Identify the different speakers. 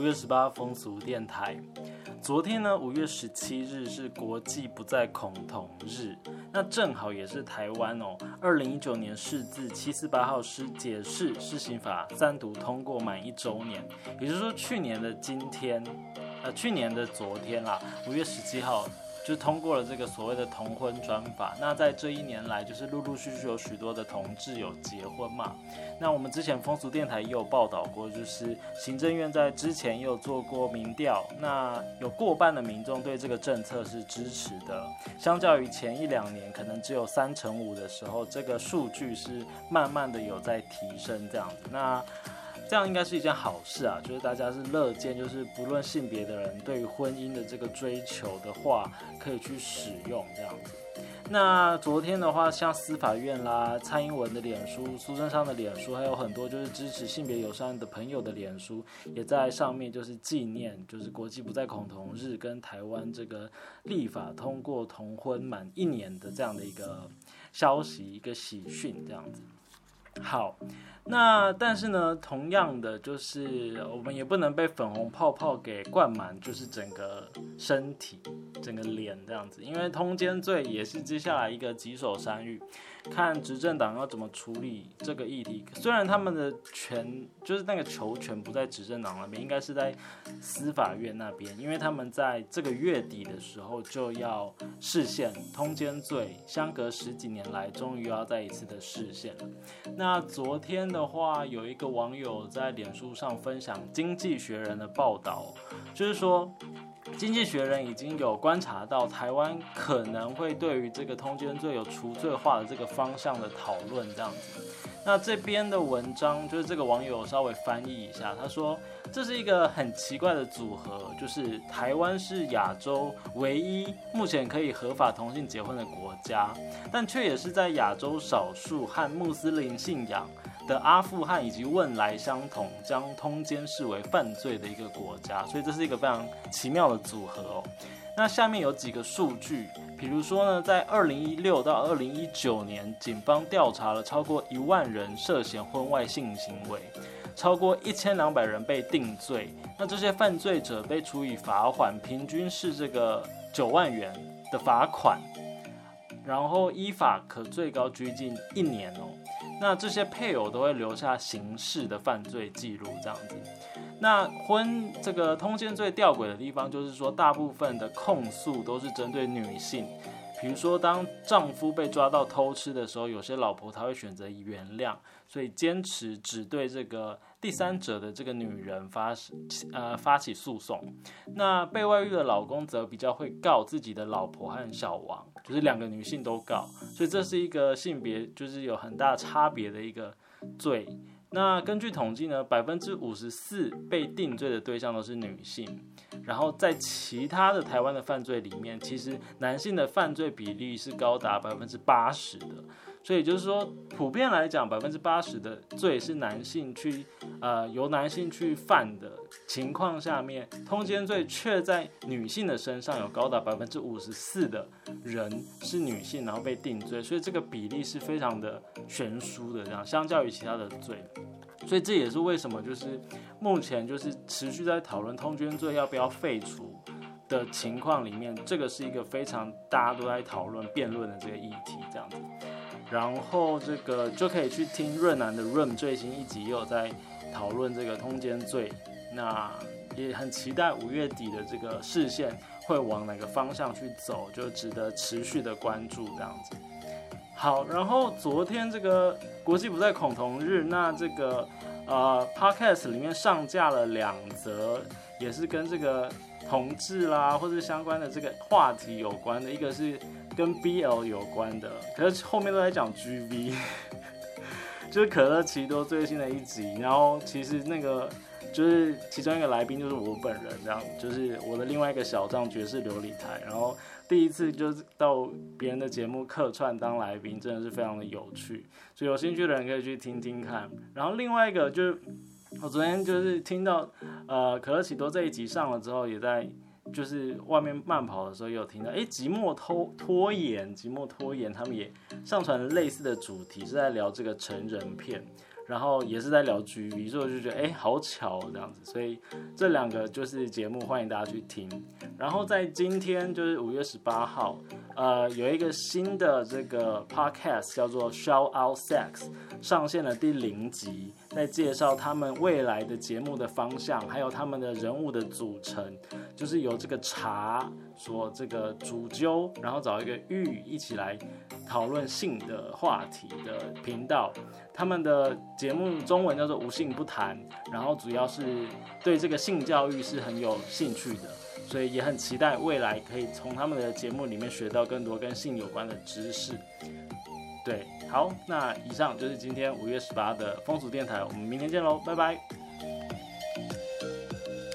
Speaker 1: 五月十八风俗电台。昨天呢，五月十七日是国际不再恐同日，那正好也是台湾哦，二零一九年释字七四八号施解释施行法三读通过满一周年，也就是说去年的今天，呃，去年的昨天啦，五月十七号。就通过了这个所谓的同婚专法。那在这一年来，就是陆陆续续有许多的同志有结婚嘛。那我们之前风俗电台也有报道过，就是行政院在之前也有做过民调，那有过半的民众对这个政策是支持的。相较于前一两年可能只有三成五的时候，这个数据是慢慢的有在提升这样子。那这样应该是一件好事啊，就是大家是乐见，就是不论性别的人对于婚姻的这个追求的话，可以去使用这样子。那昨天的话，像司法院啦、蔡英文的脸书、苏贞昌的脸书，还有很多就是支持性别友善的朋友的脸书，也在上面就是纪念，就是国际不再恐同日跟台湾这个立法通过同婚满一年的这样的一个消息，一个喜讯这样子。好。那但是呢，同样的就是我们也不能被粉红泡泡给灌满，就是整个身体、整个脸这样子，因为通奸罪也是接下来一个棘手山芋。看执政党要怎么处理这个议题。虽然他们的权就是那个球权不在执政党那边，应该是在司法院那边，因为他们在这个月底的时候就要视线通奸罪，相隔十几年来终于要再一次的视线了。那昨天的话，有一个网友在脸书上分享《经济学人》的报道，就是说。经济学人已经有观察到台湾可能会对于这个通奸罪有除罪化的这个方向的讨论，这样子。那这边的文章就是这个网友稍微翻译一下，他说这是一个很奇怪的组合，就是台湾是亚洲唯一目前可以合法同性结婚的国家，但却也是在亚洲少数和穆斯林信仰。的阿富汗以及汶莱相同，将通奸视为犯罪的一个国家，所以这是一个非常奇妙的组合哦。那下面有几个数据，比如说呢，在二零一六到二零一九年，警方调查了超过一万人涉嫌婚外性行为，超过一千两百人被定罪。那这些犯罪者被处以罚款，平均是这个九万元的罚款，然后依法可最高拘禁一年哦。那这些配偶都会留下刑事的犯罪记录，这样子。那婚这个通奸罪吊诡的地方，就是说大部分的控诉都是针对女性。比如说，当丈夫被抓到偷吃的时候，有些老婆她会选择原谅，所以坚持只对这个第三者的这个女人发呃发起诉讼。那被外遇的老公则比较会告自己的老婆和小王，就是两个女性都告，所以这是一个性别就是有很大差别的一个罪。那根据统计呢，百分之五十四被定罪的对象都是女性，然后在其他的台湾的犯罪里面，其实男性的犯罪比例是高达百分之八十的。所以就是说，普遍来讲，百分之八十的罪是男性去，呃，由男性去犯的情况下面，通奸罪却在女性的身上有高达百分之五十四的人是女性，然后被定罪，所以这个比例是非常的悬殊的，这样相较于其他的罪，所以这也是为什么就是目前就是持续在讨论通奸罪要不要废除的情况里面，这个是一个非常大家都在讨论辩论的这个议题，这样子。然后这个就可以去听润南的 Room 最新一集，又在讨论这个通奸罪。那也很期待五月底的这个视线会往哪个方向去走，就值得持续的关注这样子。好，然后昨天这个国际不再恐同日，那这个呃 Podcast 里面上架了两则，也是跟这个同志啦或者相关的这个话题有关的，一个是。跟 BL 有关的，可是后面都在讲 GV，就是可乐奇多最新的一集，然后其实那个就是其中一个来宾就是我本人，这样就是我的另外一个小账爵士琉璃台，然后第一次就是到别人的节目客串当来宾，真的是非常的有趣，所以有兴趣的人可以去听听看。然后另外一个就是我昨天就是听到呃可乐奇多这一集上了之后，也在。就是外面慢跑的时候有听到，哎，寂寞拖拖延，寂寞拖延，他们也上传了类似的主题，是在聊这个成人片。然后也是在聊 GV，所以我就觉得哎，好巧哦这样子，所以这两个就是节目，欢迎大家去听。然后在今天就是五月十八号，呃，有一个新的这个 podcast 叫做 Shout Out Sex 上线了第零集，在介绍他们未来的节目的方向，还有他们的人物的组成，就是由这个茶所这个主揪，然后找一个玉一起来讨论性的话题的频道。他们的节目中文叫做“无性不谈”，然后主要是对这个性教育是很有兴趣的，所以也很期待未来可以从他们的节目里面学到更多跟性有关的知识。对，好，那以上就是今天五月十八的风俗电台，我们明天见喽，拜拜。